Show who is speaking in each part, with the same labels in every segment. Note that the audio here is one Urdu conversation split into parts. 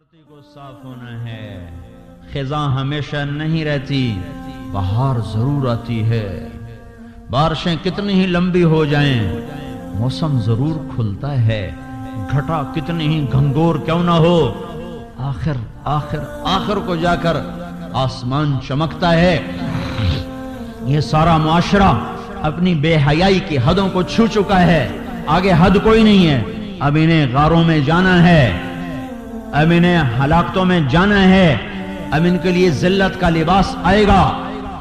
Speaker 1: دھرتی کو صاف ہونا ہے۔ خزاں ہمیشہ نہیں رہتی، بہار ضرور آتی ہے۔ بارشیں کتنی ہی لمبی ہو جائیں، موسم ضرور کھلتا ہے۔ گھٹا کتنی ہی گھنگور کیوں نہ ہو۔ آخر آخر آخر کو جا کر آسمان چمکتا ہے۔ یہ سارا معاشرہ اپنی بے حیائی کی حدوں کو چھو چکا ہے۔ آگے حد کوئی نہیں ہے۔ اب انہیں غاروں میں جانا ہے۔ اب انہیں ہلاکتوں میں جانا ہے۔ اب ان کے لیے ذلت کا لباس آئے گا۔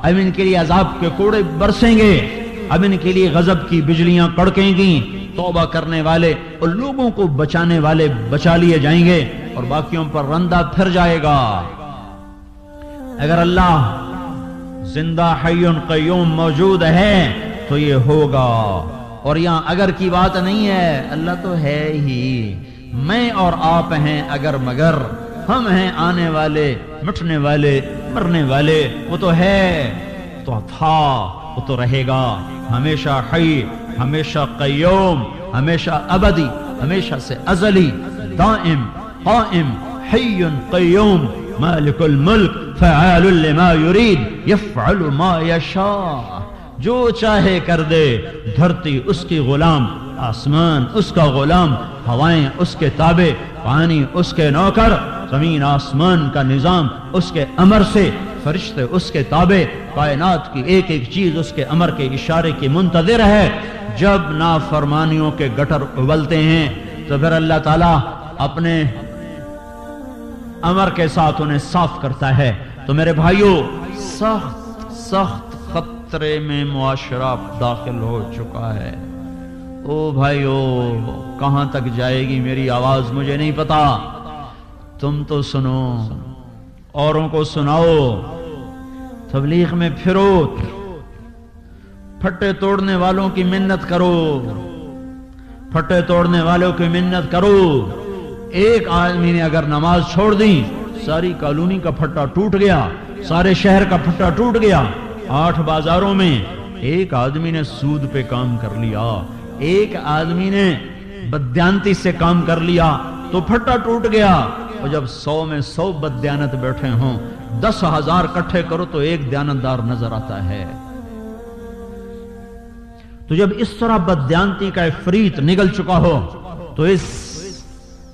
Speaker 1: اب ان کے لیے عذاب کے کوڑے برسیں گے۔ اب ان کے لیے غضب کی بجلیاں کڑکیں گی۔ توبہ کرنے والے اور لوگوں کو بچانے والے بچا لیے جائیں گے اور باقیوں پر رندہ پھر جائے گا۔ اگر اللہ زندہ حیون قیوم موجود ہے تو یہ ہوگا۔ اور یہاں اگر کی بات نہیں ہے، اللہ تو ہے ہی۔ میں اور آپ ہیں اگر مگر، ہم ہیں آنے والے، مٹنے والے، مرنے والے، وہ تو ہے، تو تھا، وہ تو رہے گا، ہمیشہ حی، ہمیشہ قیوم، ہمیشہ ابدی، ہمیشہ سے ازلی، دائم، قائم، حی قیوم، مالک الملک، فعال لما يريد يفعل ما يشاء جو چاہے کر دے، دھرتی اس کی غلام، آسمان اس کا غلام، ہوائیں اس کے تابع، پانی اس کے نوکر، زمین آسمان کا نظام اس کے امر سے فرشتے اس کے تابع، کائنات کی ایک ایک چیز اس کے امر کے اشارے کی منتظر ہے۔ جب نافرمانیوں کے گٹر ابلتے ہیں، تو پھر اللہ تعالیٰ اپنے امر کے ساتھ انہیں صاف کرتا ہے۔ تو میرے بھائیوں سخت سخت خطرے میں معاشرہ داخل ہو چکا ہے۔ او بھائیو، کہاں تک جائے گی میری آواز؟ مجھے نہیں پتا۔ تم تو سنو، اوروں کو سناؤ۔ تبلیغ میں پھرو۔ پھٹے توڑنے والوں کی منت کرو۔ پھٹے توڑنے والوں کی منت کرو۔ ایک آدمی نے اگر نماز چھوڑ دی، ساری کالونی کا پھٹا ٹوٹ گیا، سارے شہر کا پھٹا ٹوٹ گیا۔ آٹھ بازاروں میں ایک آدمی نے سود پہ کام کر لیا، ایک آدمی نے بدیانتی سے کام کر لیا تو پھٹا ٹوٹ گیا۔ اور جب سو میں سو بدیانت بیٹھے ہوں، دس ہزار کٹھے کرو تو ایک دیانتدار نظر آتا ہے۔ تو جب اس طرح بدیانتی کا فریت نگل چکا ہو، تو اس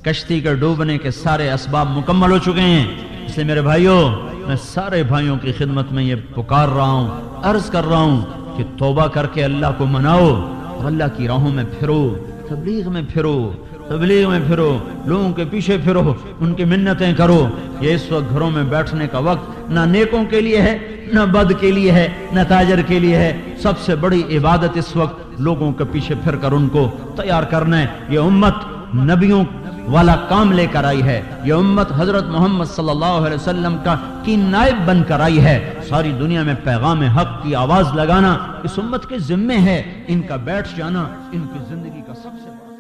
Speaker 1: کشتی کے ڈوبنے کے سارے اسباب مکمل ہو چکے ہیں۔ اس لیے میرے بھائیوں میں سارے بھائیوں کی خدمت میں یہ پکار رہا ہوں، عرض کر رہا ہوں کہ توبہ کر کے اللہ کو مناؤ اور اللہ کی راہوں میں پھرو، تبلیغ میں پھرو، تبلیغ میں پھرو، لوگوں کے پیچھے پھرو، ان کی منتیں کرو۔ یہ اس وقت گھروں میں بیٹھنے کا وقت نہ نیکوں کے لیے ہے، نہ بد کے لیے ہے، نہ تاجر کے لیے ہے۔ سب سے بڑی عبادت اس وقت لوگوں کے پیچھے پھر کر ان کو تیار کرنا ہے۔ یہ امت نبیوں والا کام لے کر آئی ہے۔ یہ امت حضرت محمد صلی اللہ علیہ وسلم کا کی نائب بن کر آئی ہے۔ ساری دنیا میں پیغام حق کی آواز لگانا اس امت کے ذمے ہے۔ ان کا بیٹھ جانا ان کی زندگی کا سب سے